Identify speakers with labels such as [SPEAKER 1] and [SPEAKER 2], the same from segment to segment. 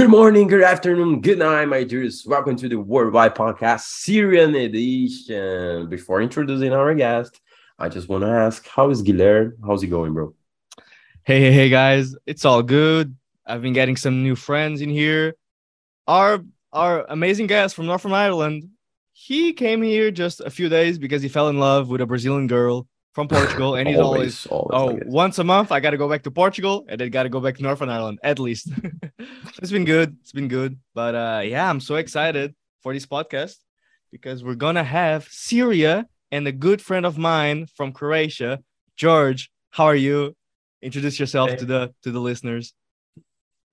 [SPEAKER 1] Good morning, good afternoon, good night, my dears. Welcome to the Worldwide Podcast Syrian edition. Before introducing our guest, I just want to ask, how is Guilherme? How's it going, bro?
[SPEAKER 2] Hey, hey, hey, guys. It's all good. I've been getting some new friends in here. Our our amazing guest from Northern Ireland, he came here just a few days because he fell in love with a Brazilian girl from Portugal, and he's always,
[SPEAKER 1] always,
[SPEAKER 2] always oh, like once a month I got to go back to Portugal, and then got to go back to Northern Ireland at least. it's been good. It's been good, but uh, yeah, I'm so excited for this podcast because we're gonna have Syria and a good friend of mine from Croatia, George. How are you? Introduce yourself hey. to the to the listeners.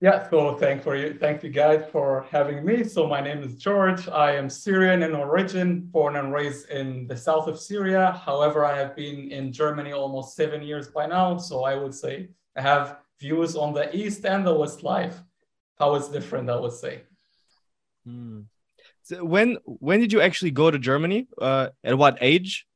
[SPEAKER 3] Yeah, so thank for you, thank you guys for having me. So my name is George. I am Syrian in origin, born and raised in the south of Syria. However, I have been in Germany almost seven years by now. So I would say I have views on the east and the west life. How it's different, I would say.
[SPEAKER 2] Hmm. So when when did you actually go to Germany? Uh, at what age?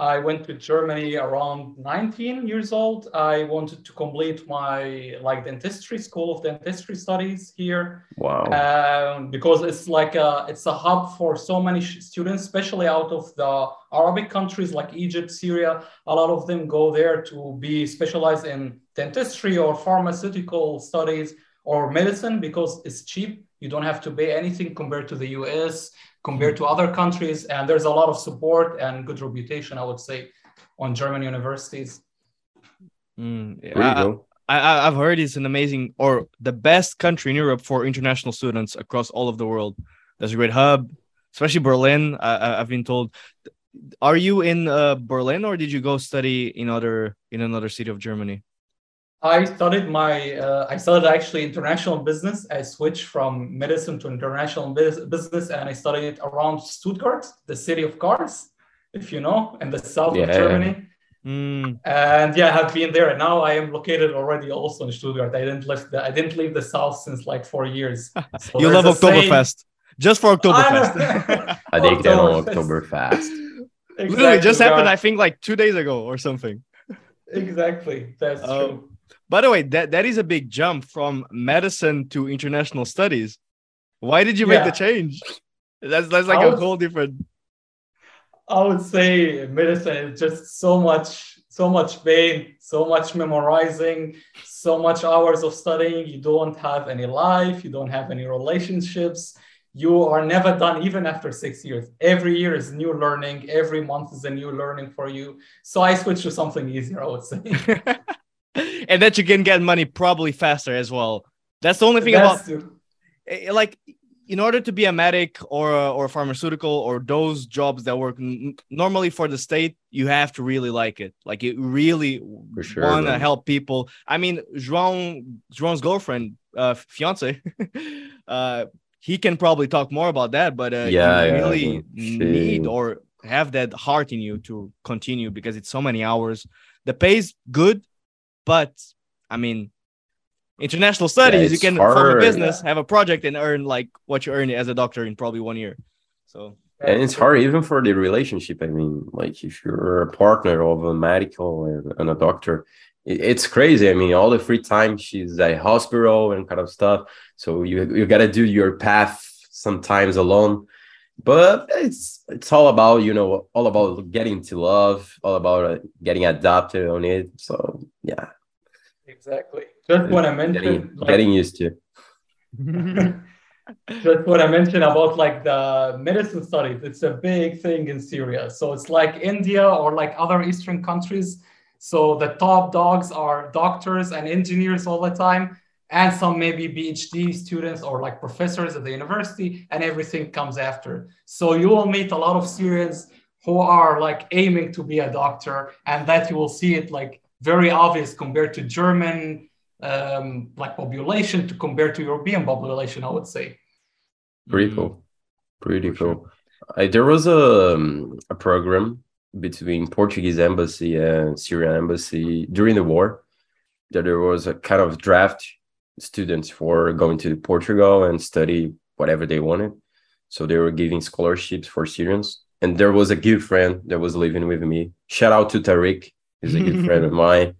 [SPEAKER 3] I went to Germany around 19 years old. I wanted to complete my like dentistry school of dentistry studies here.
[SPEAKER 1] Wow!
[SPEAKER 3] Um, because it's like a it's a hub for so many students, especially out of the Arabic countries like Egypt, Syria. A lot of them go there to be specialized in dentistry or pharmaceutical studies or medicine because it's cheap. You don't have to pay anything compared to the US compared to other countries. And there's a lot of support and good reputation, I would say, on German universities.
[SPEAKER 2] Mm, yeah, I, I, I've heard it's an amazing or the best country in Europe for international students across all of the world. There's a great hub, especially Berlin. I, have been told. Are you in uh, Berlin or did you go study in other in another city of Germany?
[SPEAKER 3] I studied my, uh, I studied actually international business. I switched from medicine to international business and I studied around Stuttgart, the city of cars, if you know, in the south yeah. of Germany. Mm. And yeah, I have been there. And now I am located already also in Stuttgart. I didn't leave the, I didn't leave the south since like four years.
[SPEAKER 2] So you love Oktoberfest. Just for Oktoberfest.
[SPEAKER 1] I think they on Oktoberfest.
[SPEAKER 2] Exactly, Literally just happened, I think, like two days ago or something.
[SPEAKER 3] Exactly. That's um, true.
[SPEAKER 2] By the way, that, that is a big jump from medicine to international studies. Why did you yeah. make the change? That's that's like would, a whole different.
[SPEAKER 3] I would say medicine is just so much, so much pain, so much memorizing, so much hours of studying. You don't have any life, you don't have any relationships. You are never done, even after six years. Every year is new learning. Every month is a new learning for you. So I switched to something easier, I would say.
[SPEAKER 2] and that you can get money probably faster as well. That's the only thing That's about true. Eh, like in order to be a medic or a, or a pharmaceutical or those jobs that work n- normally for the state, you have to really like it. Like you really sure, want to help people. I mean, João João's girlfriend, uh, fiance, uh, he can probably talk more about that. But uh, yeah, you really yeah. need or have that heart in you to continue because it's so many hours. The pay's good, but I mean, international studies, yeah, you can hard. form a business, have a project, and earn like what you earn as a doctor in probably one year. So
[SPEAKER 1] and it's hard even for the relationship. I mean, like if you're a partner of a medical and, and a doctor, it, it's crazy. I mean, all the free time she's at hospital and kind of stuff. So you you gotta do your path sometimes alone but it's it's all about you know all about getting to love all about uh, getting adapted on it so yeah
[SPEAKER 3] exactly. Just what i mentioned
[SPEAKER 1] getting, like, getting used to.
[SPEAKER 3] Just what i mentioned about like the medicine studies it's a big thing in syria. So it's like india or like other eastern countries. So the top dogs are doctors and engineers all the time and some maybe PhD students or like professors at the university, and everything comes after. So you will meet a lot of Syrians who are like aiming to be a doctor, and that you will see it like very obvious compared to German um, like population to compare to European population, I would say.
[SPEAKER 1] Pretty cool. Pretty cool. I, there was a, um, a program between Portuguese embassy and Syrian embassy during the war that there was a kind of draft students for going to Portugal and study whatever they wanted. So they were giving scholarships for Syrians. And there was a good friend that was living with me. Shout out to Tariq. He's a good friend of mine.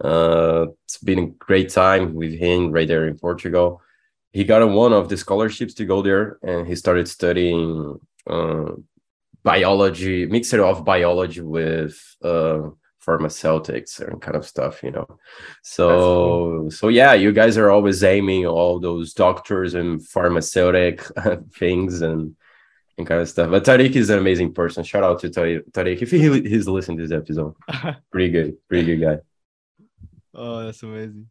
[SPEAKER 1] Uh, it's been a great time with him right there in Portugal. he got one of the scholarships to go there, and he started studying uh, biology, mixture of biology with uh, pharmaceutics and kind of stuff, you know. So cool. so yeah, you guys are always aiming all those doctors and pharmaceutic things and and kind of stuff. But Tariq is an amazing person. Shout out to Tariq if he, he's listening to this episode. pretty good, pretty good guy.
[SPEAKER 2] Oh, that's amazing.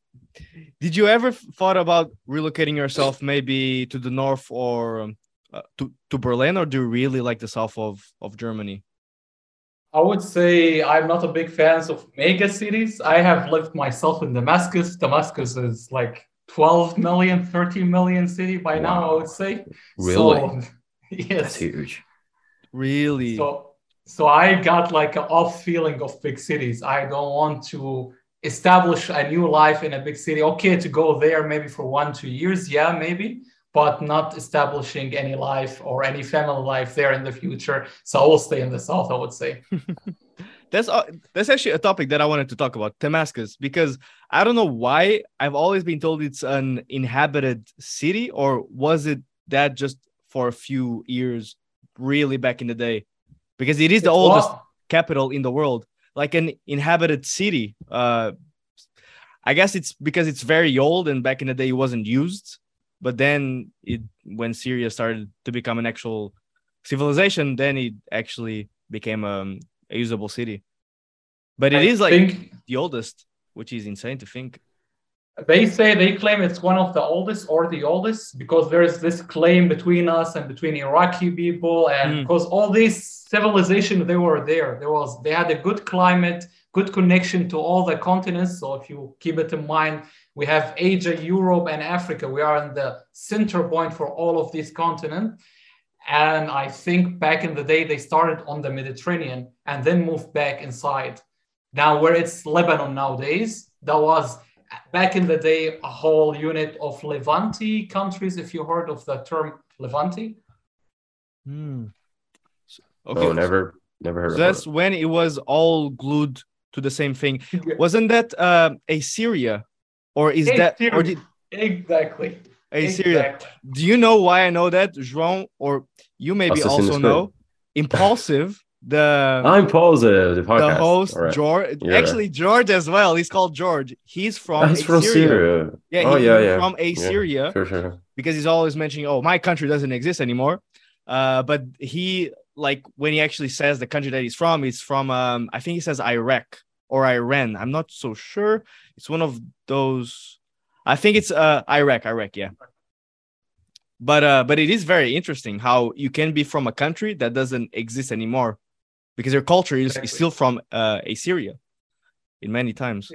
[SPEAKER 2] Did you ever thought about relocating yourself maybe to the north or um, uh, to to Berlin, or do you really like the south of of Germany?
[SPEAKER 3] I would say I'm not a big fan of mega cities. I have lived myself in Damascus. Damascus is like 12 million, 13 million city by wow. now, I would say.
[SPEAKER 1] Really?
[SPEAKER 3] So, yes.
[SPEAKER 1] That's huge.
[SPEAKER 2] Really?
[SPEAKER 3] So, so I got like an off feeling of big cities. I don't want to establish a new life in a big city. Okay, to go there maybe for one, two years. Yeah, maybe but not establishing any life or any family life there in the future. So I will stay in the south, I would say.
[SPEAKER 2] that's uh, that's actually a topic that I wanted to talk about, Damascus, because I don't know why I've always been told it's an inhabited city, or was it that just for a few years, really back in the day? Because it is the oldest capital in the world, like an inhabited city. Uh, I guess it's because it's very old and back in the day it wasn't used but then it when Syria started to become an actual civilization, then it actually became um, a usable city. But it I is like think, the oldest, which is insane to think.
[SPEAKER 3] They say they claim it's one of the oldest or the oldest because there is this claim between us and between Iraqi people, and mm. because all these civilization they were there. There was they had a good climate, good connection to all the continents. So if you keep it in mind, we have Asia, Europe, and Africa. We are in the center point for all of these continents. And I think back in the day, they started on the Mediterranean and then moved back inside. Now, where it's Lebanon nowadays, that was back in the day a whole unit of Levante countries, if you heard of the term Levante.
[SPEAKER 2] Hmm.
[SPEAKER 1] Okay. Oh, never, never heard
[SPEAKER 2] so that's
[SPEAKER 1] it.
[SPEAKER 2] when it was all glued to the same thing. Wasn't that uh, Assyria or is that or did
[SPEAKER 3] exactly
[SPEAKER 2] Assyria? Exactly. Do you know why I know that, João? Or you maybe also know impulsive. The
[SPEAKER 1] I'm impulsive. The,
[SPEAKER 2] the host right. George, yeah. actually George as well. He's called George. He's from
[SPEAKER 1] He's from Syria.
[SPEAKER 2] Yeah,
[SPEAKER 1] oh, yeah, yeah.
[SPEAKER 2] From Assyria.
[SPEAKER 1] Yeah, sure, sure.
[SPEAKER 2] Because he's always mentioning, "Oh, my country doesn't exist anymore." Uh, but he like when he actually says the country that he's from, he's from um, I think he says Iraq or Iran. I'm not so sure. It's one of those. I think it's uh Iraq, Iraq, yeah. But uh, but it is very interesting how you can be from a country that doesn't exist anymore, because their culture is, is still from uh Assyria, in many times.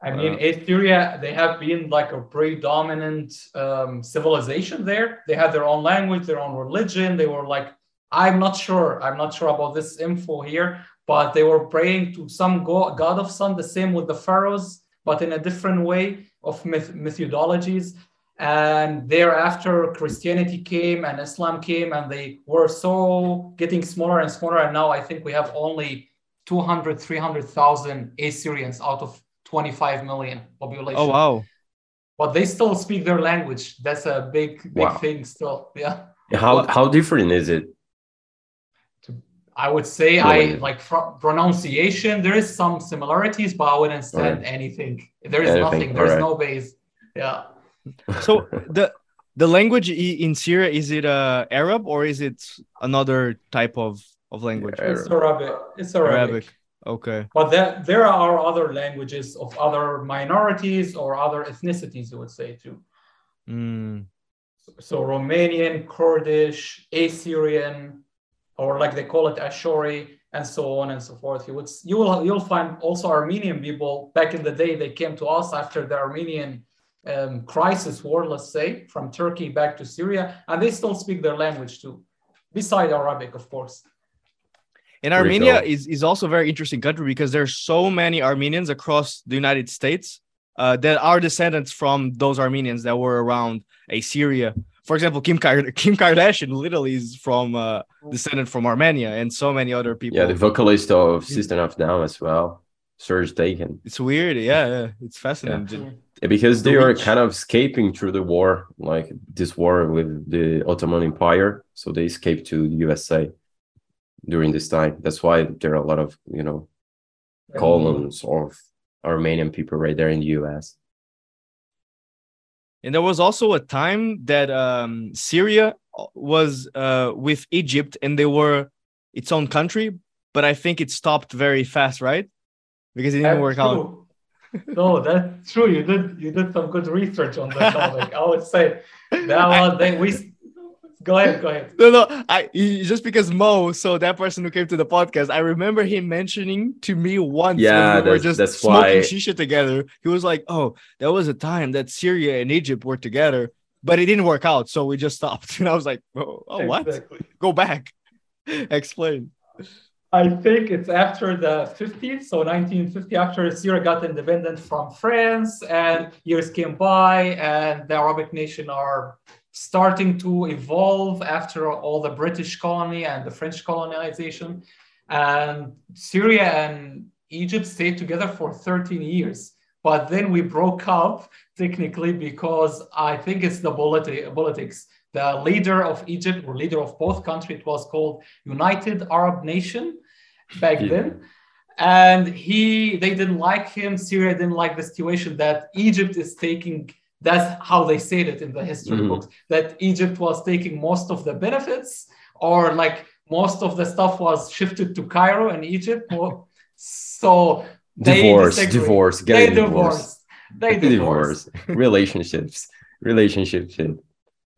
[SPEAKER 3] I mean, uh, Assyria, they have been like a predominant um, civilization there. They had their own language, their own religion. They were like, I'm not sure. I'm not sure about this info here, but they were praying to some god of sun, the same with the pharaohs, but in a different way of myth- methodologies. And thereafter, Christianity came and Islam came, and they were so getting smaller and smaller. And now I think we have only 200, 300,000 Assyrians out of 25 million population.
[SPEAKER 2] Oh, wow.
[SPEAKER 3] But they still speak their language. That's a big, big wow. thing still. Yeah.
[SPEAKER 1] How, how different is it
[SPEAKER 3] I would say I like pronunciation. There is some similarities, but I wouldn't stand right. anything. There is anything. nothing. There is right. no base. Yeah.
[SPEAKER 2] So the the language in Syria is it uh, Arab or is it another type of of language?
[SPEAKER 3] Yeah, it's Arabic. It's Arabic. Arabic.
[SPEAKER 2] Okay.
[SPEAKER 3] But there there are other languages of other minorities or other ethnicities. You would say too.
[SPEAKER 2] Mm.
[SPEAKER 3] So, so Romanian, Kurdish, Assyrian or like they call it Ashori, and so on and so forth. You would you will you'll find also Armenian people back in the day they came to us after the Armenian um, crisis war, let's say, from Turkey back to Syria, and they still speak their language too, beside Arabic, of course.
[SPEAKER 2] And Armenia is, is also a very interesting country because there's so many Armenians across the United States uh, that are descendants from those Armenians that were around Assyria for example, Kim, Kim Kardashian literally is from uh, descended from Armenia, and so many other people.
[SPEAKER 1] Yeah, the vocalist of System of Down as well, Serj Tankian.
[SPEAKER 2] It's weird, yeah, yeah. it's fascinating. Yeah.
[SPEAKER 1] Because they are kind of escaping through the war, like this war with the Ottoman Empire. So they escaped to the USA during this time. That's why there are a lot of you know columns of Armenian people right there in the US.
[SPEAKER 2] And there was also a time that um, Syria was uh, with Egypt and they were its own country, but I think it stopped very fast, right? Because it didn't that's work true. out.
[SPEAKER 3] No, that's true. You did you did some good research on that topic. I would say that was they we go ahead, go ahead. No,
[SPEAKER 2] no, I just because Mo, so that person who came to the podcast, I remember him mentioning to me once
[SPEAKER 1] yeah, when we were
[SPEAKER 2] just
[SPEAKER 1] that's
[SPEAKER 2] smoking
[SPEAKER 1] why...
[SPEAKER 2] shisha together. He was like, "Oh, there was a time that Syria and Egypt were together, but it didn't work out, so we just stopped." And I was like, "Oh, oh exactly. what? Go back, explain."
[SPEAKER 3] I think it's after the 50s, so 1950, after Syria got independent from France, and years came by, and the Arabic nation are starting to evolve after all the British colony and the French colonization. And Syria and Egypt stayed together for 13 years. But then we broke up technically because I think it's the politi- politics. The leader of Egypt or leader of both countries, it was called United Arab Nation back yeah. then. And he, they didn't like him. Syria didn't like the situation that Egypt is taking that's how they said it in the history mm-hmm. books that Egypt was taking most of the benefits, or like most of the stuff was shifted to Cairo and Egypt. so
[SPEAKER 1] divorce, divorce,
[SPEAKER 3] they divorced. They divorced.
[SPEAKER 1] relationships, relationships.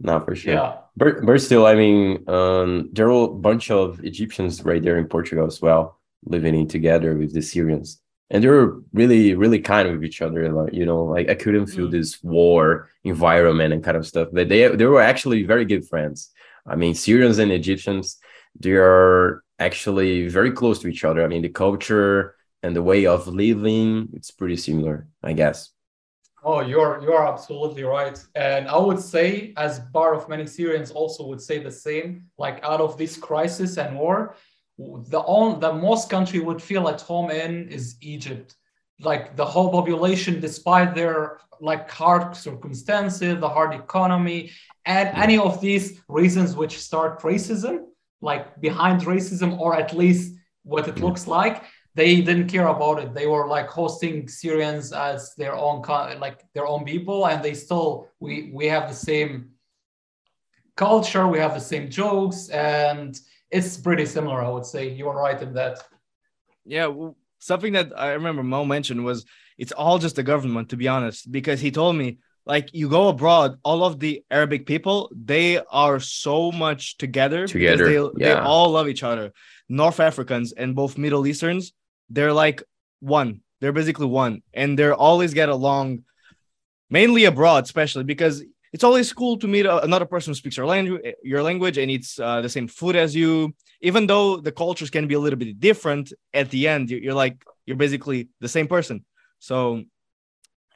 [SPEAKER 1] Not for sure. Yeah. But, but still, I mean, um, there are a bunch of Egyptians right there in Portugal as well, living in together with the Syrians and they were really really kind with each other like you know like i couldn't feel mm. this war environment and kind of stuff but they they were actually very good friends i mean syrians and egyptians they are actually very close to each other i mean the culture and the way of living it's pretty similar i guess
[SPEAKER 3] oh you're you're absolutely right. And i would say as part of many syrians also would say the same like out of this crisis and war the on the most country would feel at home in is Egypt. Like the whole population, despite their like hard circumstances, the hard economy, and any of these reasons which start racism, like behind racism, or at least what it looks like, they didn't care about it. They were like hosting Syrians as their own like their own people, and they still we we have the same culture, we have the same jokes, and it's pretty similar, I would say. You're right in that.
[SPEAKER 2] Yeah, well, something that I remember Mo mentioned was it's all just the government, to be honest, because he told me like you go abroad, all of the Arabic people they are so much together.
[SPEAKER 1] Together,
[SPEAKER 2] they,
[SPEAKER 1] yeah.
[SPEAKER 2] they all love each other. North Africans and both Middle Easterns, they're like one. They're basically one, and they're always get along. Mainly abroad, especially because it's always cool to meet another person who speaks your language, your language, and eats uh, the same food as you. Even though the cultures can be a little bit different, at the end you're, you're like you're basically the same person. So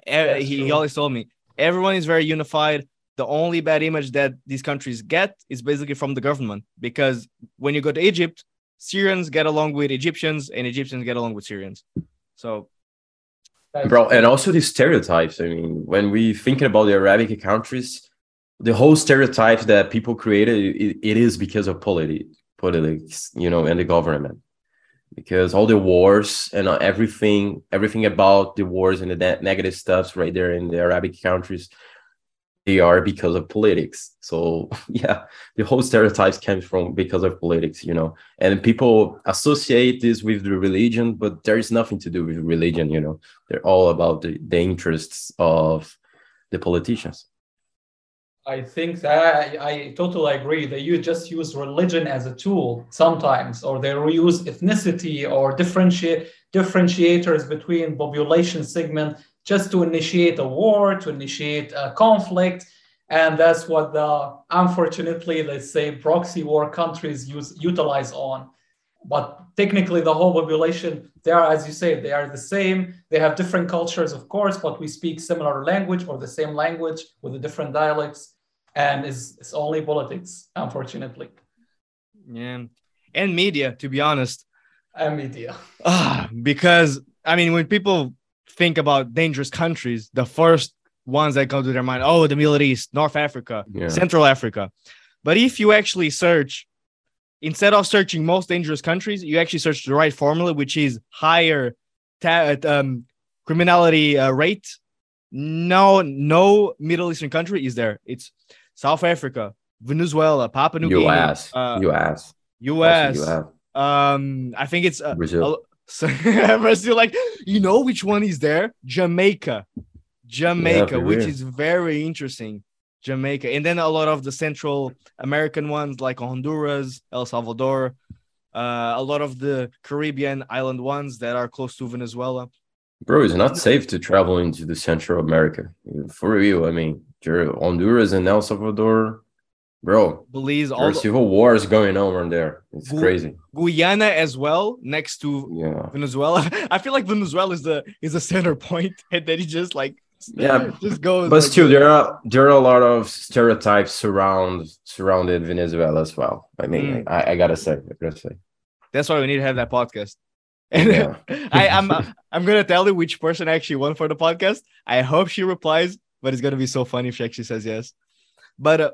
[SPEAKER 2] he, he always told me everyone is very unified. The only bad image that these countries get is basically from the government because when you go to Egypt, Syrians get along with Egyptians and Egyptians get along with Syrians. So
[SPEAKER 1] Bro, and also the stereotypes. I mean, when we thinking about the Arabic countries, the whole stereotype that people created, it, it is because of politi- politics, you know, and the government. Because all the wars and uh, everything, everything about the wars and the negative stuffs right there in the Arabic countries, they are because of politics. So yeah, the whole stereotypes comes from because of politics, you know. And people associate this with the religion, but there is nothing to do with religion, you know. They're all about the, the interests of the politicians.
[SPEAKER 3] I think that I, I totally agree that you just use religion as a tool sometimes, or they use ethnicity or differentiate differentiators between population segment just to initiate a war, to initiate a conflict. And that's what the, unfortunately, let's say proxy war countries use, utilize on. But technically the whole population, they are, as you say, they are the same. They have different cultures, of course, but we speak similar language or the same language with the different dialects. And it's, it's only politics, unfortunately.
[SPEAKER 2] Yeah. And media, to be honest.
[SPEAKER 3] And media.
[SPEAKER 2] Ah, because I mean, when people think about dangerous countries, the first ones that come to their mind, oh, the Middle East, North Africa,
[SPEAKER 1] Yeah.
[SPEAKER 2] Central Africa. But if you actually search, instead of searching most dangerous countries, you actually search the right formula, which is higher ta- um, criminality uh, rate. No, no Middle Eastern country is there. It's South Africa, Venezuela, Papua New Guinea,
[SPEAKER 1] U.S.
[SPEAKER 2] uh,
[SPEAKER 1] U.S.
[SPEAKER 2] US.
[SPEAKER 1] US.
[SPEAKER 2] Um, I think it's uh,
[SPEAKER 1] Brazil.
[SPEAKER 2] So Brazil, like you know which one is there? Jamaica, Jamaica,
[SPEAKER 1] for
[SPEAKER 2] which
[SPEAKER 1] real.
[SPEAKER 2] is very interesting. Jamaica, and then a lot of the Central American ones like Honduras, El Salvador, uh, a lot of the Caribbean island ones that are close to Venezuela.
[SPEAKER 1] Bro, it's not safe to travel into the Central America. For real. I mean, Honduras and El Salvador. Bro,
[SPEAKER 2] Belize, all
[SPEAKER 1] are
[SPEAKER 2] the-
[SPEAKER 1] civil wars going on around there. It's
[SPEAKER 2] Gu-
[SPEAKER 1] crazy.
[SPEAKER 2] Guyana as well, next to
[SPEAKER 1] Yeah.
[SPEAKER 2] Venezuela. I feel like Venezuela is the is the center point, and then he just like
[SPEAKER 1] Yeah,
[SPEAKER 2] just goes.
[SPEAKER 1] But
[SPEAKER 2] like,
[SPEAKER 1] still, there are there are a lot of stereotypes surround surrounded Venezuela as well. I mean,
[SPEAKER 2] Mm.
[SPEAKER 1] I, I gotta say, I gotta say.
[SPEAKER 2] That's why we need to have that podcast. And
[SPEAKER 1] Yeah.
[SPEAKER 2] I, I'm I'm gonna tell you which person actually won for the podcast. I hope she replies, but it's gonna be so funny if she actually says yes. But uh,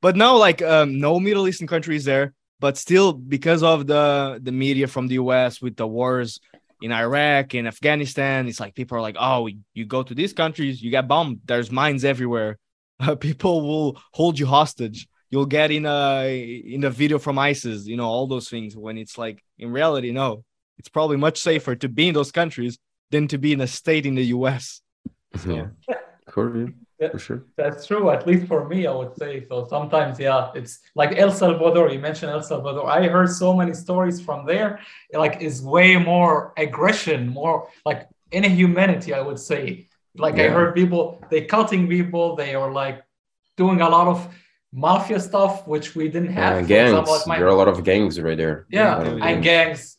[SPEAKER 2] but no, like um, no Middle Eastern countries there, but still because of the the media from the US with the wars in Iraq and Afghanistan, it's like people are like, oh, you go to these countries, you get bombed. There's mines everywhere. people will hold you hostage. You'll get in a in a video from ISIS, you know, all those things. When it's like in reality, no, it's probably much safer to be in those countries than to be in a state in the US.
[SPEAKER 1] Yeah. For,
[SPEAKER 3] Yeah.
[SPEAKER 1] for sure.
[SPEAKER 3] That's true, at least for me, I would say. So sometimes, yeah, it's like El Salvador. You mentioned El Salvador. I heard so many stories from there. Like, is way more aggression, more like inhumanity, I would say. Like, I heard people, they cutting people, they are like doing a lot of mafia stuff, which we didn't have. For
[SPEAKER 1] gangs.
[SPEAKER 3] example, like my-
[SPEAKER 1] there are a lot of gangs right there.
[SPEAKER 3] yeah,
[SPEAKER 1] A lot of
[SPEAKER 3] and gangs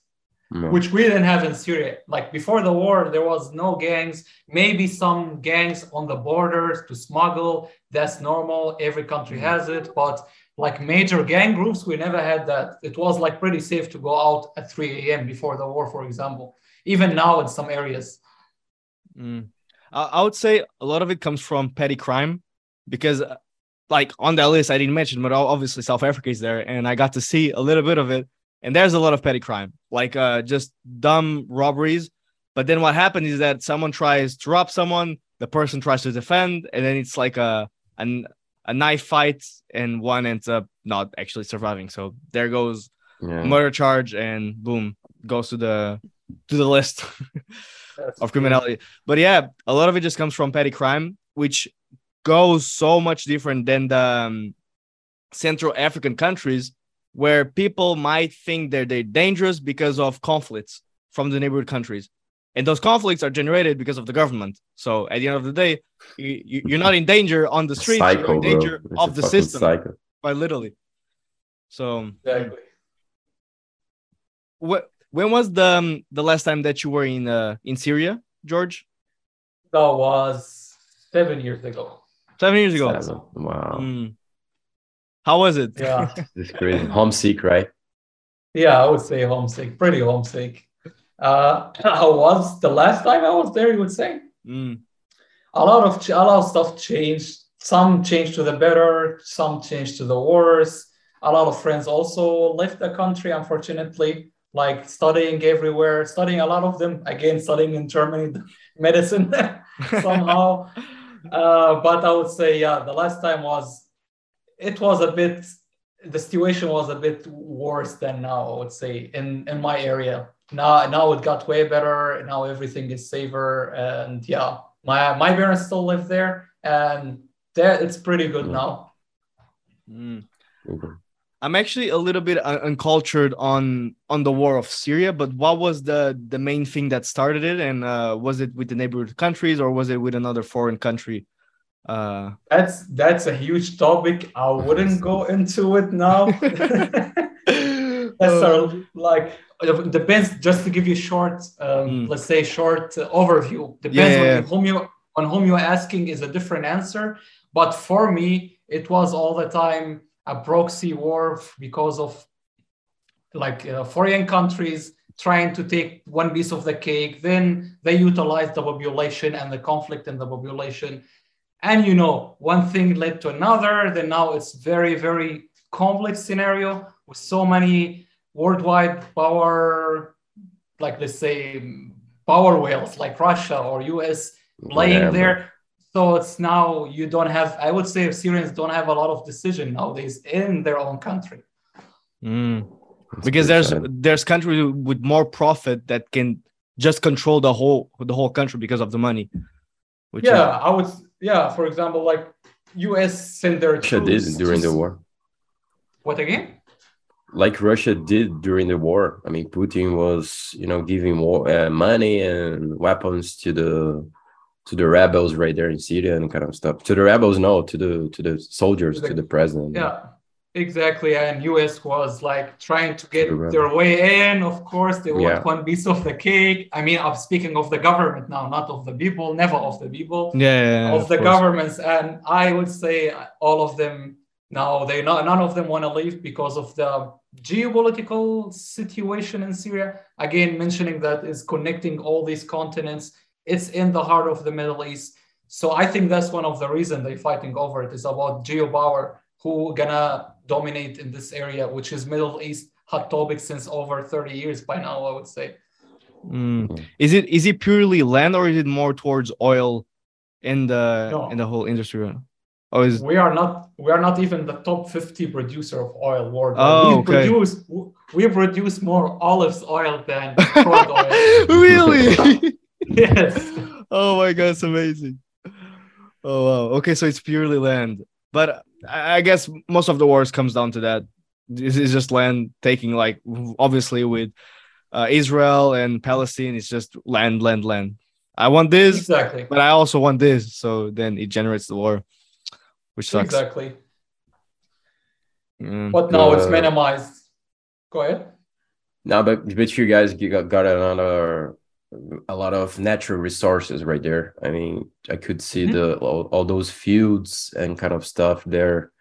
[SPEAKER 1] Yeah.
[SPEAKER 3] which we didn't have in Syria. Like before the war, there was no gangs. Maybe some gangs on the borders to smuggle. That's normal. Every country has it. But like major gang groups, we never had that. It was like pretty safe to go out at 3 a.m. before the war, for example. Even now in some areas.
[SPEAKER 2] Mm. I, I would say a lot of it comes from petty crime because, uh, like, on that list, I didn't mention, but obviously South Africa is there, and I got to see a little bit of it. And there's a lot of petty crime, like uh, just dumb robberies. But then what happens is that someone tries to rob someone, the person tries to defend, and then it's like a an, a knife fight, and one ends up not actually surviving. So there goes
[SPEAKER 1] Yeah.
[SPEAKER 2] murder charge, and boom, goes to the to the list. of criminality. But yeah, a lot of it just comes from petty crime, which goes so much different than the um, Central African countries, where people might think that they're dangerous because of conflicts from the neighborhood countries. And those conflicts are generated because of the government. So at the end of the day, you, you- you're not in danger on the streets, you're in danger
[SPEAKER 1] It's
[SPEAKER 2] of the system,
[SPEAKER 1] Psycho.
[SPEAKER 2] quite literally. So
[SPEAKER 3] Exactly.
[SPEAKER 2] wh- when was the um, the last time that you were in uh, in Syria, George?
[SPEAKER 3] That was seven years ago.
[SPEAKER 2] Seven years ago.
[SPEAKER 1] Seven. Wow.
[SPEAKER 2] Mm. How was it?
[SPEAKER 3] Yeah.
[SPEAKER 1] it's crazy. Homesick, right?
[SPEAKER 3] Yeah, I would say homesick, pretty homesick. Uh, I was the last time I was there, you would say.
[SPEAKER 2] Mm.
[SPEAKER 3] a lot of a lot of stuff changed. Some changed to the better, some changed to the worse. A lot of friends also left the country, unfortunately, like studying everywhere, studying a lot of them again, studying in Germany, medicine somehow. Uh, but I would say, yeah, the last time was, it was a bit, the situation was a bit worse than now. I would say in in my area. Now now it got way better. Now everything is safer, and yeah, my my parents still live there, and there it's pretty good
[SPEAKER 1] Mm.
[SPEAKER 3] now.
[SPEAKER 2] Mm.
[SPEAKER 1] Okay.
[SPEAKER 2] I'm actually a little bit uncultured on on the war of Syria, but what was the the main thing that started it, and uh, was it with the neighborhood countries or was it with another foreign country? Uh,
[SPEAKER 3] That's that's a huge topic. I wouldn't go into it now. That's our, like depends. Just to give you short, um,
[SPEAKER 2] Mm.
[SPEAKER 3] let's say short uh, overview. Depends
[SPEAKER 2] Yeah, yeah,
[SPEAKER 3] on whom you on whom you're asking is a different answer. But for me, it was all the time a proxy war because of like uh, foreign countries trying to take one piece of the cake. Then they utilize the population and the conflict in the population. And you know, one thing led to another. Then now it's very, very complex scenario with so many worldwide power, like let's say power whales like Russia or US playing yeah, there. So it's now you don't have, I would say Syrians don't have a lot of decision nowadays in their own country.
[SPEAKER 2] Mm. Because there's sad. there's countries with more profit that can just control the whole the whole country because of the money.
[SPEAKER 3] Which yeah, is... I would yeah, for example, like US sent their
[SPEAKER 1] Russia did during the war.
[SPEAKER 3] What again?
[SPEAKER 1] Like Russia did during the war. I mean, Putin was, you know, giving war, uh, money and weapons to the to the rebels right there in Syria and kind of stuff. To the rebels, no, to the to the soldiers, to the, to the president.
[SPEAKER 3] Yeah, exactly. And US was like trying to get the their way in. Of course, they want yeah. one piece of the cake. I mean, I'm speaking of the government now, not of the people, never of the people.
[SPEAKER 2] Yeah, yeah,
[SPEAKER 3] yeah of, of, the course. governments. And I would say all of them now they not none of them want to leave because of the geopolitical situation in Syria. Again, mentioning that is connecting all these continents it's in the heart of the Middle East. So I think that's one of the reasons they're fighting over it is about geopower, who gonna dominate in this area, which is Middle East hot topic since over 30 years by now, I would say.
[SPEAKER 2] Mm. Is it is it purely land or is it more towards oil in the no. in the whole industry?
[SPEAKER 3] Oh, is... we are not we are not even the top 50 producer of oil worldwide.
[SPEAKER 2] Oh,
[SPEAKER 3] we
[SPEAKER 2] okay.
[SPEAKER 3] produce we produce more olives oil than crude oil.
[SPEAKER 2] really?
[SPEAKER 3] yes.
[SPEAKER 2] Oh my god, it's amazing. Oh wow. Okay, so it's purely land, but I guess most of the wars comes down to that. This is just land taking, like obviously with uh, Israel and Palestine, it's just land, land, land. I want this,
[SPEAKER 3] exactly,
[SPEAKER 2] but I also want this. So then it generates the war, which sucks.
[SPEAKER 3] Exactly. Mm, but now uh, it's minimized. Go ahead.
[SPEAKER 1] Now, but but you guys got, got another a lot of natural resources right there. I mean, I could see mm-hmm. the all, all, those fields and kind of stuff there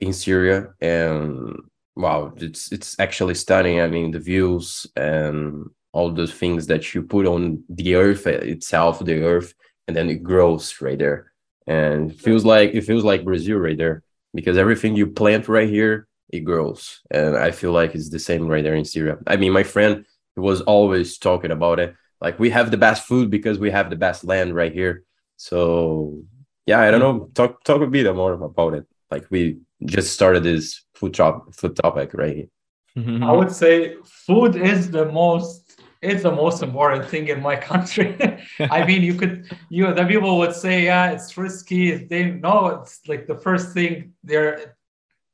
[SPEAKER 1] in Syria, and wow, it's it's actually stunning. I mean, the views and all those things that you put on the earth itself, the earth, and then it grows right there, and it feels like it feels like Brazil right there because everything you plant right here it grows, and I feel like it's the same right there in Syria. I mean, my friend he was always talking about it. Like we have the best food because we have the best land right here. So yeah, I don't mm. know. Talk talk a bit more about it. Like we just started this food top food topic right here. Mm-hmm.
[SPEAKER 3] I would say food is the most it's the most important thing in my country. I mean, you could you the people would say, yeah, it's risky. They know it's like the first thing they're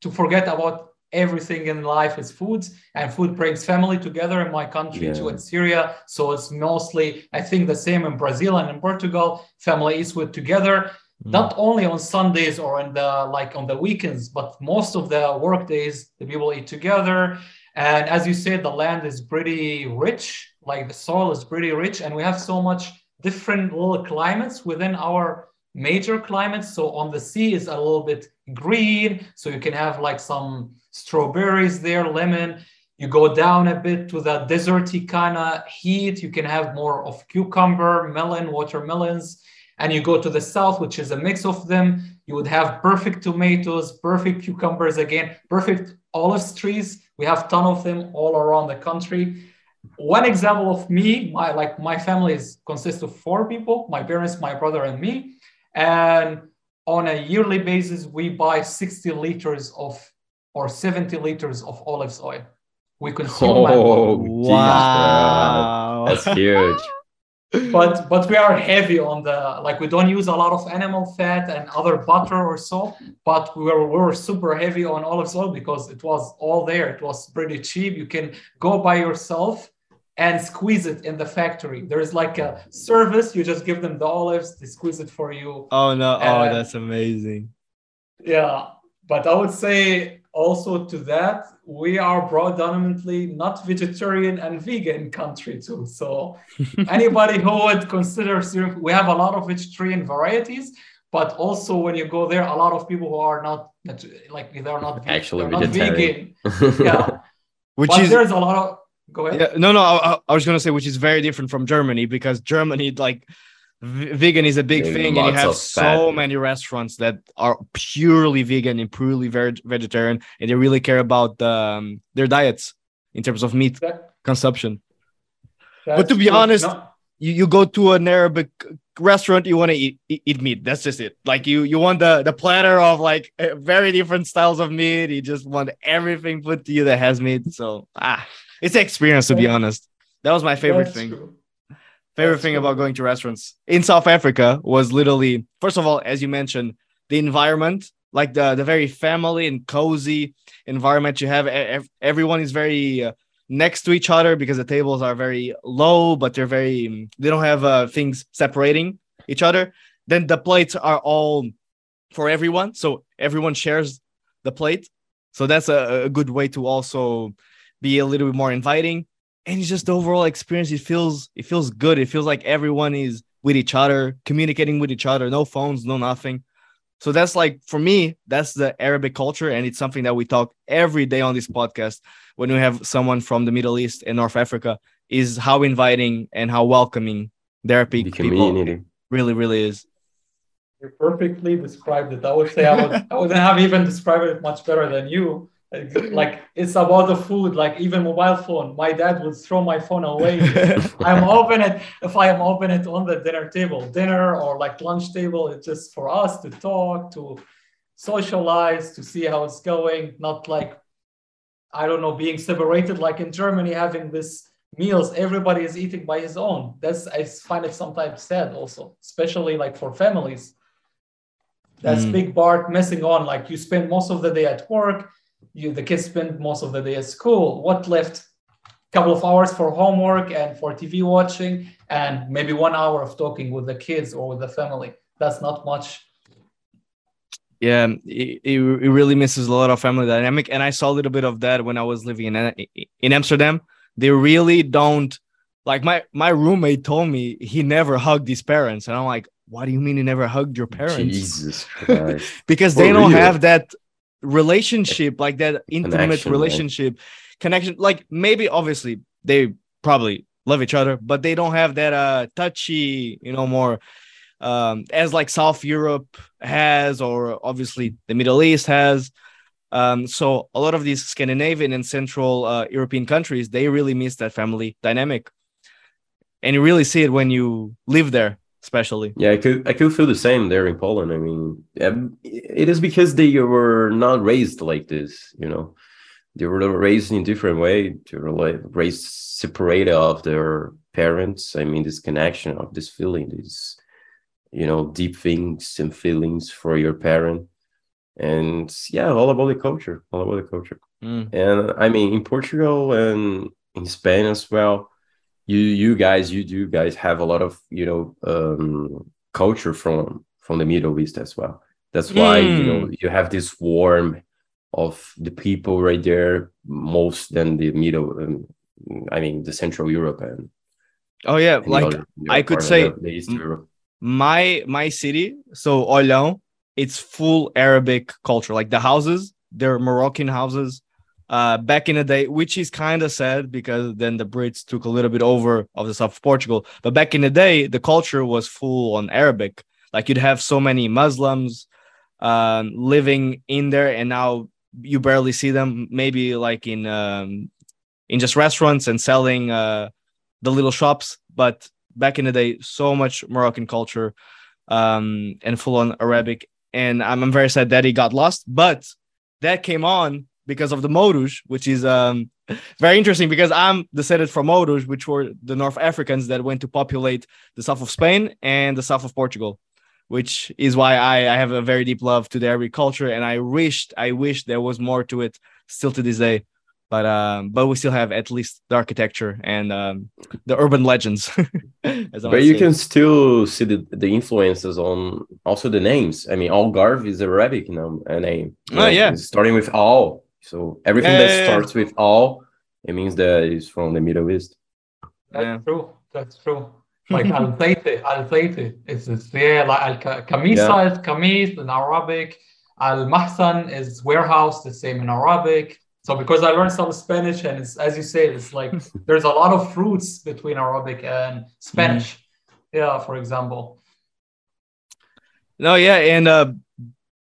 [SPEAKER 3] to forget about everything in life is food and food brings family together in my country yeah. too in syria so it's mostly i think the same in brazil and in portugal family is with together mm. not only on sundays or in the like on the weekends but most of the work days the people eat together and as you said the land is pretty rich like the soil is pretty rich and we have so much different little climates within our major climates so on the sea is a little bit green so you can have like some strawberries there, lemon. You go down a bit to the deserty kind of heat. You can have more of cucumber, melon, watermelons. And you go to the south, which is a mix of them. You would have perfect tomatoes, perfect cucumbers again, perfect olive trees. We have ton of them all around the country. One example of me, my like my family is consists of four people: my parents, my brother, and me. And on a yearly basis, we buy 60 liters of or 70 liters of olive oil. We consume.
[SPEAKER 1] Oh, wow, that's huge.
[SPEAKER 3] but but we are heavy on the like we don't use a lot of animal fat and other butter or so but we were, we were super heavy on olive oil because it was all there it was pretty cheap you can go by yourself and squeeze it in the factory. There's like a service you just give them the olives they squeeze it for you.
[SPEAKER 2] Oh no. Oh that's amazing.
[SPEAKER 3] Yeah but i would say also to that, we are predominantly not vegetarian and vegan country too. So anybody who would consider we have a lot of vegetarian varieties, but also when you go there, a lot of people who are not like they're not
[SPEAKER 1] actually
[SPEAKER 3] they're not
[SPEAKER 1] vegan.
[SPEAKER 3] yeah,
[SPEAKER 2] which but is
[SPEAKER 3] there's a lot of Go ahead.
[SPEAKER 2] Yeah, go ahead. Yeah, no, no, I, I was gonna say which is very different from Germany because Germany like vegan is a big thing and you have so many restaurants that are purely vegan and purely vegetarian and they really care about um, their diets in terms of meat that, consumption but to be true. honest no. you, you go to an arabic restaurant you want to eat, eat, eat meat. That's just it. Like you you want the the platter of like very different styles of meat. You just want everything put to you that has meat. So ah it's an experience to be honest. That was my favorite that's thing. true. Favorite That's thing cool. about going to restaurants in South Africa was literally, first of all, as you mentioned, the environment, like the the very family and cozy environment you have. Everyone is very uh, next to each other because the tables are very low, but they're very they don't have uh, things separating each other. Then the plates are all for everyone, so everyone shares the plate. So that's a, a good way to also be a little bit more inviting and it's just overall experience. It feels it feels good. It feels like everyone is with each other, communicating with each other. No phones, no nothing. So that's like for me, that's the Arabic culture, and it's something that we talk every day on this podcast when we have someone from the Middle East and North Africa. Is how inviting and how welcoming their Arabic the people really, really is.
[SPEAKER 3] You perfectly described it. I would say I would I wouldn't have even described it much better than you like it's about the food like even mobile phone. My dad would throw my phone away. I'm open it if i am open it on the dinner table dinner or like lunch table it's just for us to talk to socialize to see how it's going. Not like i don't know being separated like in germany having this meals everybody is eating by his own. That's i find it sometimes sad also especially like for families. That's mm. big part missing on like you spend most of the day at work you the kids spend most of the day at school. What left? A couple of hours for homework and for tv watching and maybe one hour of talking with the kids or with the family. That's not much.
[SPEAKER 2] Yeah it, it really misses a lot of family dynamic. And i saw a little bit of that when i was living in in amsterdam. They really don't like my my roommate told me he never hugged his parents. And i'm like what do you mean you never hugged your parents?
[SPEAKER 1] Jesus Christ.
[SPEAKER 2] because they don't have that relationship like that intimate connection, relationship right? connection like maybe obviously they probably love each other but they don't have that uh touchy you know more um as like south europe has or obviously the middle east has. Um so a lot of these scandinavian and central uh, european countries they really miss that family dynamic. And you really see it when you live there especially.
[SPEAKER 1] Yeah, I could I could feel the same there in Poland. I mean, it is because they were not raised like this, you know. They were raised in a different way. They were like raised separated of their parents. I mean, this connection of this feeling, this you know, deep things and feelings for your parent. And yeah, all about the culture, all about the culture. Mm. And I mean, in Portugal and in Spain as well, you you guys you do guys have a lot of you know um, culture from from the Middle East as well. That's why mm. you know hmm. you have this warm of the people right there most than the middle. Um, I mean the Central Europe and
[SPEAKER 2] oh yeah, like other, I could say the, Europe. my my city so Olhão it's full Arabic culture. Like the houses, they're Moroccan houses uh, back in the day, which is kind of sad because then the Brits took a little bit over of the south of Portugal. But back in the day, the culture was full on Arabic. Like you'd have so many Muslims um, living in there, and now you barely see them. Maybe like in um, in just restaurants and selling uh, the little shops. But back in the day, so much Moroccan culture um, and full on Arabic. And I'm, I'm very sad that he got lost, but that came on because of the Moros, which is um, very interesting because I'm descended from Moros, which were the North Africans that went to populate the south of Spain and the south of Portugal, which is why I, I have a very deep love to the Arabic culture. And I wished, I wish there was more to it still to this day. But um, but we still have at least the architecture and um, the urban legends.
[SPEAKER 1] but you say. can still see the, the influences on also the names. I mean, Algarve is Arabic name. name.
[SPEAKER 2] Oh yeah,
[SPEAKER 1] starting with Al so everything yeah, that yeah, starts yeah. with all, it means that it's from the Middle East.
[SPEAKER 3] That's true. That's true. Like Al Zayti, Al Zayti is yeah, like Al Kamisa is Kamis in Arabic. Al Mahsan is warehouse, the same in Arabic. So because I learned some Spanish, and it's as you say, it's like there's a lot of fruits between Arabic and Spanish. Mm. Yeah, for example.
[SPEAKER 2] No, yeah, and uh,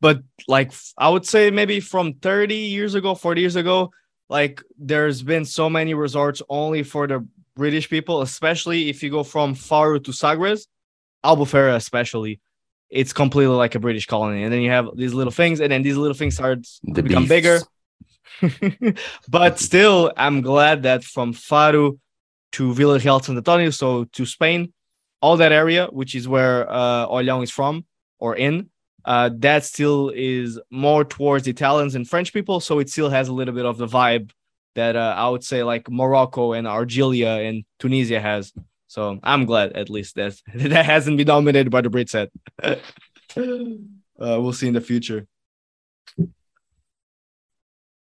[SPEAKER 2] but like I would say maybe from 30 years ago, 40 years ago, like there's been so many resorts only for the British people, especially if you go from Faro to Sagres, Albufeira especially. It's completely like a British colony, and then you have these little things, and then these little things start to become bigger. but still, I'm glad that from Faro to Vila Real Sant Antonio, so to Spain, all that area, which is where uh, is from or in, uh, that still is more towards Italians and French people. So it still has a little bit of the vibe that uh, I would say like Morocco and Algeria and Tunisia has. So I'm glad at least that that hasn't been dominated by the Brits yet. uh, we'll see in the future.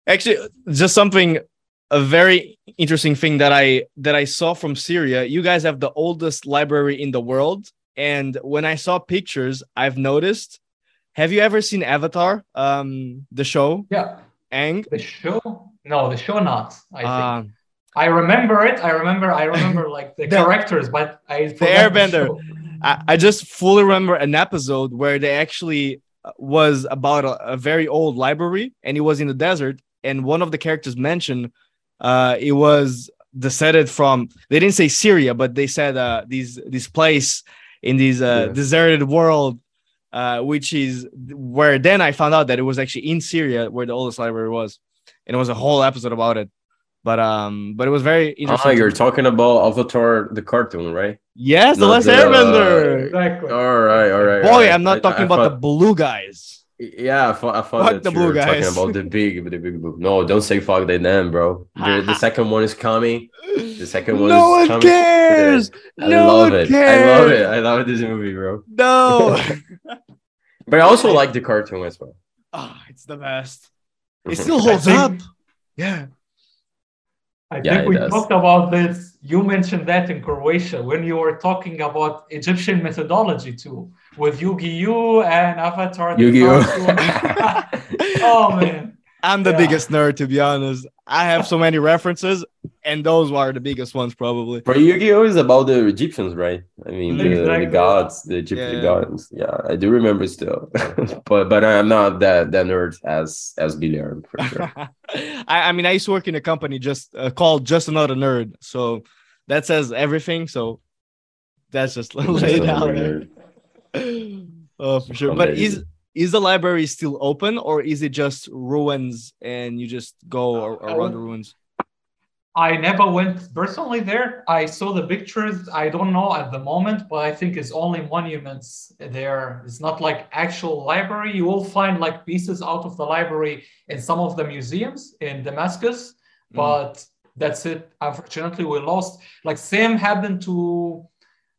[SPEAKER 2] Actually, just something a very interesting thing that I that I saw from Syria. You guys have the oldest library in the world, and when I saw pictures, I've noticed have you ever seen Avatar? Um, the show?
[SPEAKER 3] Yeah.
[SPEAKER 2] Aang?
[SPEAKER 3] The show? No, the show not. I uh, think. I remember it. I remember. I remember like the, the characters, but I
[SPEAKER 2] the Airbender. The I, I just fully remember an episode where they actually uh, was about a, a, very old library, and it was in the desert. And one of the characters mentioned uh, it was deserted from. They didn't say Syria, but they said uh, these this place in this uh, yeah. deserted world uh, which is where then I found out that it was actually in Syria where the oldest library was, and it was a whole episode about it. But um, but it was very interesting.
[SPEAKER 1] Oh, you're talking about Avatar the cartoon, right?
[SPEAKER 2] Yes, the Last Airbender.
[SPEAKER 3] Uh, exactly.
[SPEAKER 1] All right, all right.
[SPEAKER 2] Boy,
[SPEAKER 1] all right.
[SPEAKER 2] I'm not I, talking I, about thought, the blue guys.
[SPEAKER 1] Yeah, I thought, I thought that the you were guys. talking about the big, the big blue. No, don't say fuck they then, bro. The, the second one is coming. The second one
[SPEAKER 2] no
[SPEAKER 1] is
[SPEAKER 2] one cares.
[SPEAKER 1] I
[SPEAKER 2] no
[SPEAKER 1] love
[SPEAKER 2] it.
[SPEAKER 1] Cares. I love it. I love this movie, bro.
[SPEAKER 2] No.
[SPEAKER 1] but I also like the cartoon as well.
[SPEAKER 2] Oh, it's the best. It mhm. still holds think, up. Yeah.
[SPEAKER 3] I yeah, think we does. talked about this. You mentioned that in Croatia when you were talking about Egyptian methodology too, with Yu-Gi-Oh and Avatar.
[SPEAKER 1] Yu-Gi-Oh.
[SPEAKER 3] oh man.
[SPEAKER 2] I'm the yeah. biggest nerd, to be honest. I have so many references, and those are the biggest ones, probably.
[SPEAKER 1] For Yu-Gi-Oh is about the Egyptians, right? I mean, the, exactly. the gods, the Egyptian yeah. gods. Yeah, I do remember still, but but I'm not that that nerd as as Guilherme for sure.
[SPEAKER 2] I, I mean, I used to work in a company just uh, called Just Another Nerd, so that says everything. So that's just laid out there. Oh, for sure. Amazing. But is is the library still open or is it just ruins and you just go around the ruins?
[SPEAKER 3] I never went personally there. I saw the pictures. I don't know at the moment, but I think it's only monuments there. It's not like actual library. You will find like pieces out of the library in some of the museums in Damascus, mm. but mm. that's it. Unfortunately, we lost. Like same happened to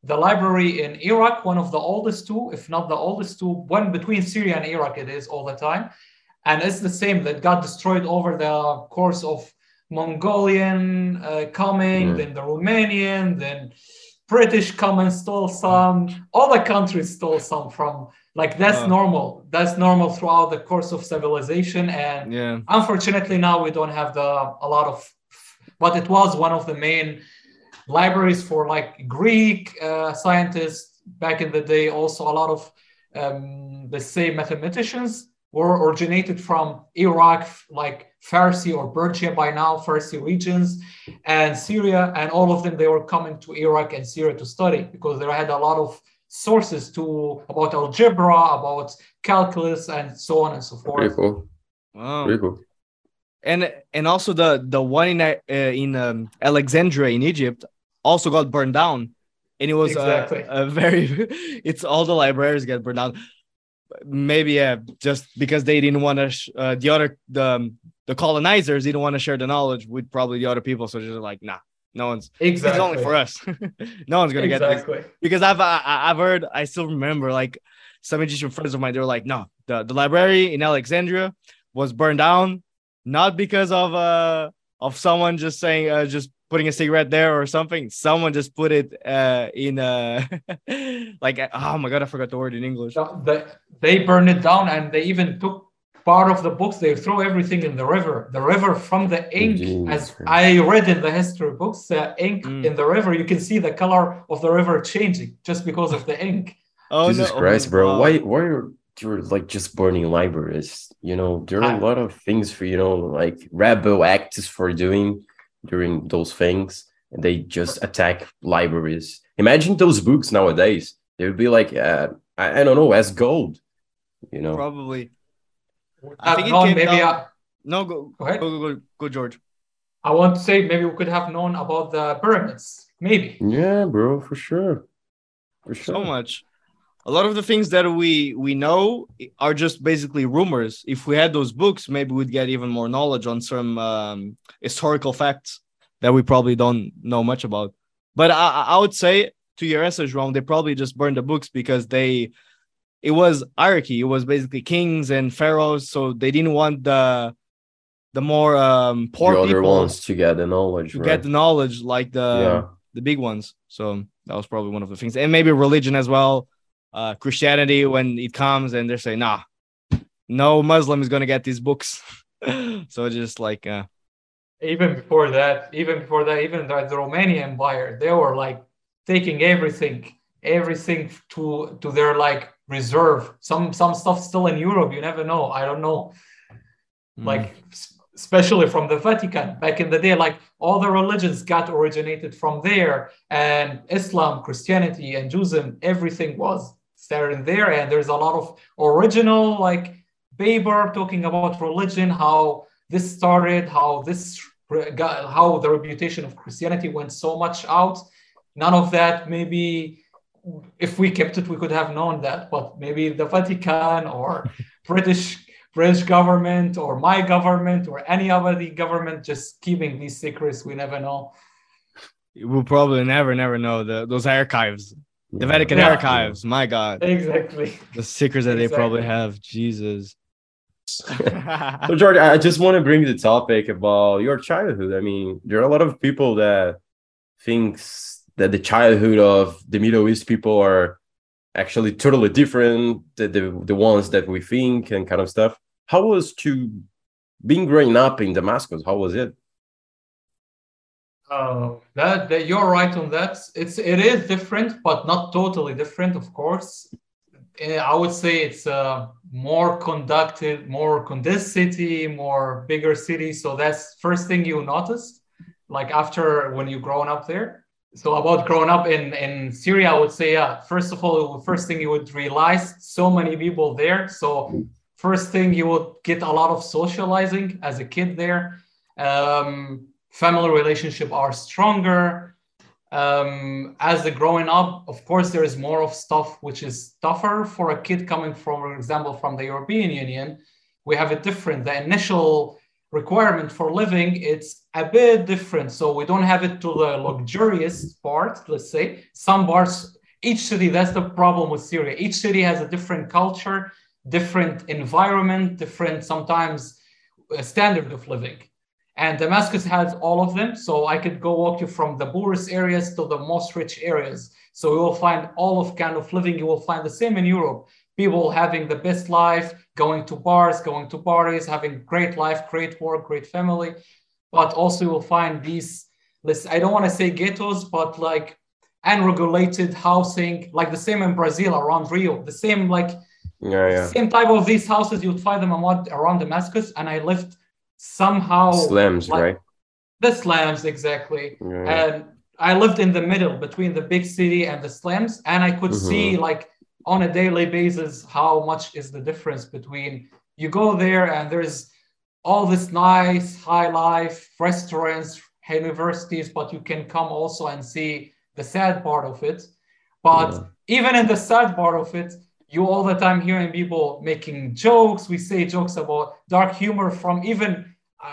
[SPEAKER 3] the library in Iraq, one of the oldest two, if not the oldest two, one between Syria and Iraq, it is all the time. And it's the same that got destroyed over the course of Mongolian uh, coming, then the Romanian, then British come and stole some. All the countries stole some from. Like that's uh, normal. That's normal throughout the course of civilization. And
[SPEAKER 2] yeah.
[SPEAKER 3] unfortunately, now we don't have the a lot of. But it was one of the main libraries for like Greek uh, scientists back in the day. Also, a lot of um, let's say mathematicians were originated from Iraq, like Farsi or Persia by now, Farsi regions, and Syria, and all of them they were coming to Iraq and Syria to study because they had a lot of sources to about algebra, about calculus, and so on and so forth.
[SPEAKER 1] Pretty cool. Wow. Pretty cool.
[SPEAKER 2] And and also the the one in uh, in um, Alexandria in Egypt also got burned down, and it was exactly. a, a very it's all the libraries get burned down. Maybe yeah, just because they didn't want to sh- uh, the other the um, the colonizers didn't want to share the knowledge with probably the other people, so just like nah, no one's exactly. It's only for us. no one's gonna exactly. get this because I've I, I've heard I still remember like some Egyptian friends of mine they were like no the the library in Alexandria was burned down not because of uh of someone just saying uh, just putting a cigarette there or something. Someone just put it uh, in a like oh my god, I forgot the word in English.
[SPEAKER 3] they, they burned it down and they even took part of the books they throw everything in the river the river from the ink
[SPEAKER 1] Jeez.
[SPEAKER 3] as i read in the history books the ink
[SPEAKER 2] Mm.
[SPEAKER 3] in the river you can see the color of the river changing just because of the ink
[SPEAKER 2] Oh
[SPEAKER 1] Jesus
[SPEAKER 2] no.
[SPEAKER 1] Christ, bro.
[SPEAKER 2] wow.
[SPEAKER 1] Why why are you like just burning libraries? You know, there are
[SPEAKER 3] I-
[SPEAKER 1] a lot of things for you know, like rebel acts for doing during those things, and they just attack libraries. Imagine those books nowadays. They would be like, uh, I, I don't know, as gold. You know,
[SPEAKER 2] Probably. I
[SPEAKER 3] I've
[SPEAKER 2] think it
[SPEAKER 3] known
[SPEAKER 2] came
[SPEAKER 3] maybe
[SPEAKER 2] down-
[SPEAKER 3] I,
[SPEAKER 2] No, go
[SPEAKER 3] go ahead
[SPEAKER 2] go go go, go George.
[SPEAKER 3] I want to say maybe we could have known about the pyramids maybe
[SPEAKER 1] yeah, bro, for sure, for sure.
[SPEAKER 2] So much. A lot of the things that we we know are just basically rumors. If we had those books, maybe we'd get even more knowledge on some um, historical facts that we probably don't know much about. But I, I- would say to your answer, Jerome, they probably just burned the books because they it was hierarchy. It was basically kings and pharaohs, so they didn't want the the more um, poor
[SPEAKER 1] the other
[SPEAKER 2] people
[SPEAKER 1] ones to get the knowledge,
[SPEAKER 2] to
[SPEAKER 1] right?
[SPEAKER 2] get the knowledge like the
[SPEAKER 1] yeah,
[SPEAKER 2] the big ones. So that was probably one of the things, and maybe religion as well. Uh, Christianity when it comes and they're saying, nah, no Muslim is gonna get these books. so just like, uh,
[SPEAKER 3] even before that, even before that, even the, the Romanian Empire, they were like taking everything, everything to to their like reserve. Some some stuff still in Europe. You never know. I don't know.
[SPEAKER 2] mm,
[SPEAKER 3] Like especially from the Vatican back in the day, like all the religions got originated from there, and Islam, Christianity, and Judaism, everything was started there. And there's a lot of original like paper talking about religion, how this started, how this how the reputation of Christianity went so much out. None of that maybe if we kept it, we could have known that, but maybe the Vatican or British British government or my government or any other government just keeping these secrets, we never know.
[SPEAKER 2] we'll probably never, never know the those archives, the. Vatican
[SPEAKER 3] Yeah.
[SPEAKER 2] archives. My God,
[SPEAKER 3] Exactly.
[SPEAKER 2] the secrets that they probably have. Jesus.
[SPEAKER 1] So, George, I just want to bring the topic about your childhood. I mean, there are a lot of people that thinks that the childhood of the Middle East people are actually totally different than the, the ones that we think and kind of stuff. How was to being growing up in Damascus? How was it?
[SPEAKER 3] Uh, that, that you're right on that. It's it is different, but not totally different, of course. Eh, I would say it's a more conducted, more condensed city, more bigger city. So that's first thing you notice, like after when you grown up there. So about growing up in in Syria, I would say yeah. First of all, first thing you would realize so many people there. So first thing you would get a lot of socializing as a kid there. Um, family relationship are stronger. Um, as the growing up of course there is more of stuff which is tougher for a kid coming from for example from the european union. We have it different. The initial requirement for living it's a bit different. So we don't have it to the luxurious part let's say. Some parts each city that's the problem with syria. Each city has a different culture different environment different sometimes uh, standard of living and Damascus has all of them. So I could go walk you from the poorest areas to the most rich areas. So you will find all of kind of living. You will find the same in Europe. People having the best life, going to bars, going to parties, having great life, great work, great family. But also you will find these, I don't want to say ghettos, but like unregulated housing, like the same in Brazil around Rio, the same like
[SPEAKER 1] Yeah, yeah.
[SPEAKER 3] same type of these houses you'd find them around, around Damascus. And I lived somehow
[SPEAKER 1] Slams,
[SPEAKER 3] like-
[SPEAKER 1] right?
[SPEAKER 3] the slums exactly
[SPEAKER 1] Yeah,
[SPEAKER 3] and i lived in the middle between the big city and the slums and i could
[SPEAKER 1] Mhm.
[SPEAKER 3] see like on a daily basis how much is the difference between you go there and there's all this nice high life restaurants universities but you can come also and see the sad part of it but
[SPEAKER 1] Yeah.
[SPEAKER 3] even in the sad part of it you all the time hearing people making jokes we say jokes about dark humor from even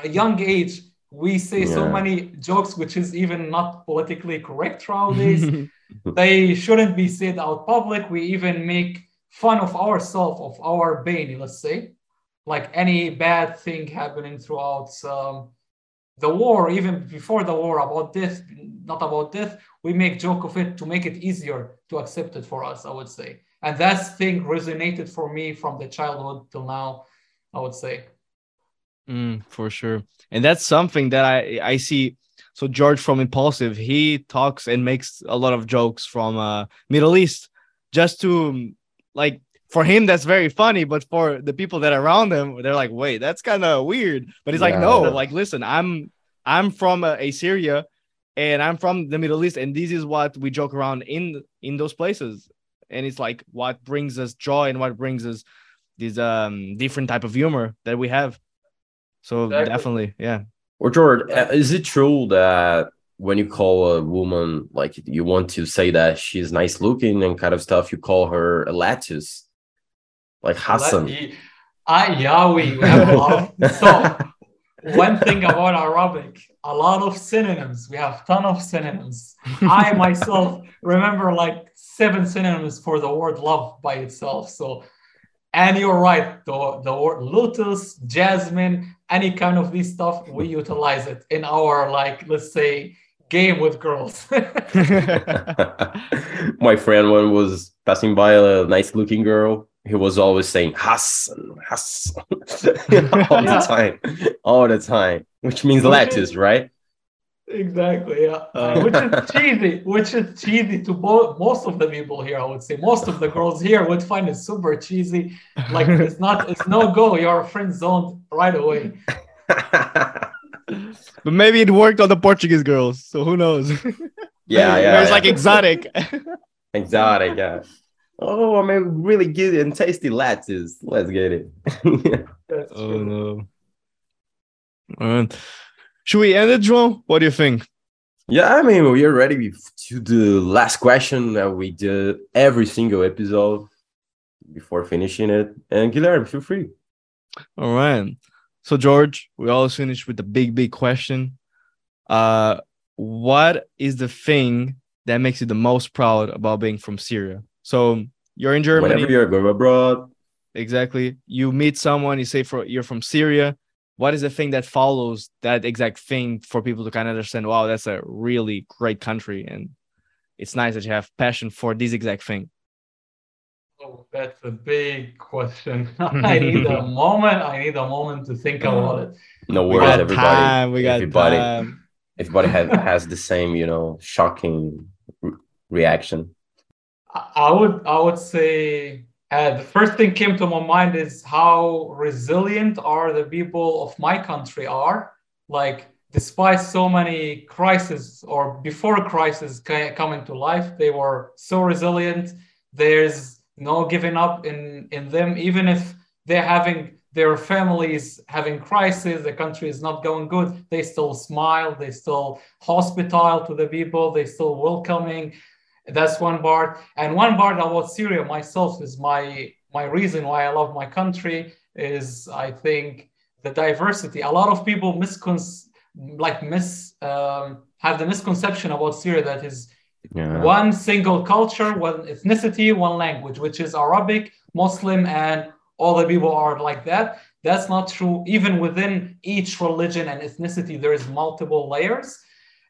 [SPEAKER 3] a young age we say so many jokes which is even not politically correct nowadays. They shouldn't be said out public. We even make fun of ourselves of our pain let's say. Like any bad thing happening throughout um, the war even before the war about death not about death we make joke of it to make it easier to accept it for us i would say. And that thing resonated for me from the childhood till now I would say.
[SPEAKER 2] Mm, for sure, and that's something that I I see. So George from Impaulsive, he talks and makes a lot of jokes from uh, Middle East, just to like for him that's very funny but for the people that are around him they're like wait that's kind of weird but he's yeah. like no like listen i'm i'm from uh, a syria and i'm from the middle east and this is what we joke around in in those places and it's like what brings us joy and what brings us this um different type of humor that we have so exactly. definitely yeah
[SPEAKER 1] or george uh, is it true that when you call a woman like you want to say that she's nice looking and kind of stuff you call her a lettuce like Hassan.
[SPEAKER 3] I yeah, we, have a lot of so one thing about Arabic, a lot of synonyms. We have ton of synonyms. I myself remember like seven synonyms for the word love by itself. So and you're right, the, the word lotus, jasmine, any kind of this stuff, we utilize it in our like let's say game with girls.
[SPEAKER 1] My friend one was passing by a nice looking girl he was always saying Hassan, Hassan all the time, all the time, which means which lettuce, is, right?
[SPEAKER 3] Exactly, yeah. Uh, which is cheesy, which is cheesy to both most of the people here. I would say most of the girls here would find it super cheesy. Like it's not, it's no go. You're friend zoned right away.
[SPEAKER 2] but maybe it worked on the Portuguese girls, so who knows?
[SPEAKER 1] Yeah, yeah.
[SPEAKER 2] It's yeah. like exotic.
[SPEAKER 1] exotic, yeah. Oh, I mean, really good and tasty lettuce. Let's get it.
[SPEAKER 2] oh no. All right. Should we end it, João? What do you think?
[SPEAKER 1] Yeah, I mean, we are ready to do the last question that we do every single episode before finishing it. And Guilherme, feel free.
[SPEAKER 2] All right. So, George, we always finish with the big, big question. Uh, what is the thing that makes you the most proud about being from Syria? So you're in Germany.
[SPEAKER 1] Whenever you're going abroad.
[SPEAKER 2] Exactly. You meet someone, you say for you're from Syria. What is the thing that follows that exact thing for people to kind of understand, wow, that's a really great country. And it's nice that you have passion for this exact thing.
[SPEAKER 3] Oh, that's a big question. I need a moment. I need a moment to think about it.
[SPEAKER 1] No worries, everybody. Time. We got everybody, time. Everybody has, has the same, you know, shocking reaction.
[SPEAKER 3] I would I would say uh, the first thing came to my mind is how resilient are the people of my country are. Like despite so many crises or before crisis coming to life, they were so resilient. There's no giving up in in them, even if they're having their families having crisis, the country is not going good. They still smile. They still hospitable to the people. They still welcoming that's one part. And one part about Syria myself is my my reason why I love my country is I think the diversity. A lot of people miscon like miss um, have the misconception about Syria that is yeah. one single culture, one ethnicity, one language, which is Arabic, Muslim, and all the people are like that. That's not true. Even within each religion and ethnicity, there is multiple layers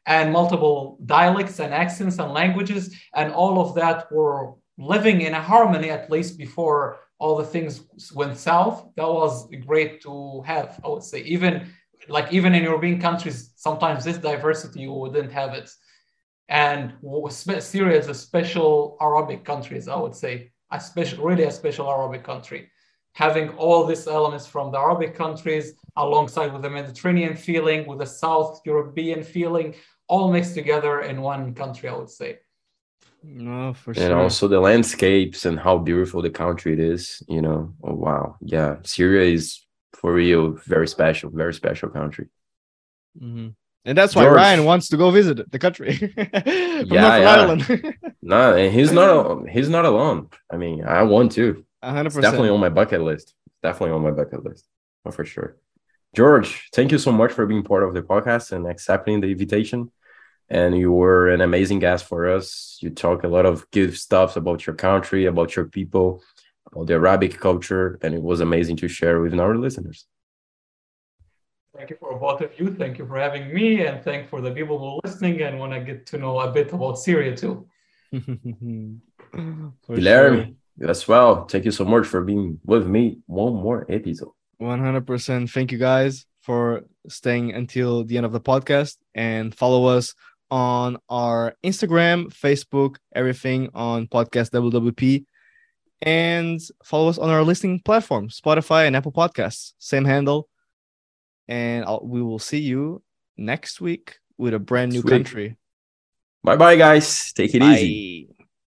[SPEAKER 3] and multiple dialects and accents and languages, and all of that were living in a harmony at least before all the things went south. That was great to have, I would say. Even like even in European countries, sometimes this diversity you wouldn't have it. And Syria is a special Arabic country, I would say, a special, really a special Arabic country. Having all these elements from the Arabic countries alongside with the Mediterranean feeling, with the South European feeling, all mixed together in one country, I would say.
[SPEAKER 2] No, for
[SPEAKER 1] sure. And also the landscapes and how beautiful the country it is. You know, oh wow, yeah, Syria is for real very special, very special country.
[SPEAKER 2] Mm-hmm. And that's why George. Ryan wants to go visit the country. yeah,
[SPEAKER 1] yeah. no, and he's not. He's not alone. I mean, I want to.
[SPEAKER 2] hundred percent.
[SPEAKER 1] Definitely on my bucket list. Definitely on my bucket list. Oh, for sure. George, thank you so much for being part of the podcast and accepting the invitation and you were an amazing guest for us. You talk a lot of good stuff about your country, about your people, about the Arabic culture, and it was amazing to share with our listeners.
[SPEAKER 3] Thank you for both of you. Thank you for having me, and thank for the people who are listening and want to get to know a bit about Syria too.
[SPEAKER 1] Guilherme, sure. as well. Thank you so much for being with me one more episode.
[SPEAKER 2] 100%. Thank you guys for staying until the end of the podcast and follow us on our Instagram, Facebook, everything on podcast WWP. And follow us on our listening platform, Spotify and Apple Podcasts. Same handle. And I'll, we will see you next week with a brand new
[SPEAKER 1] Sweet.
[SPEAKER 2] country.
[SPEAKER 1] Bye bye, guys. Take it easy.
[SPEAKER 2] Bye.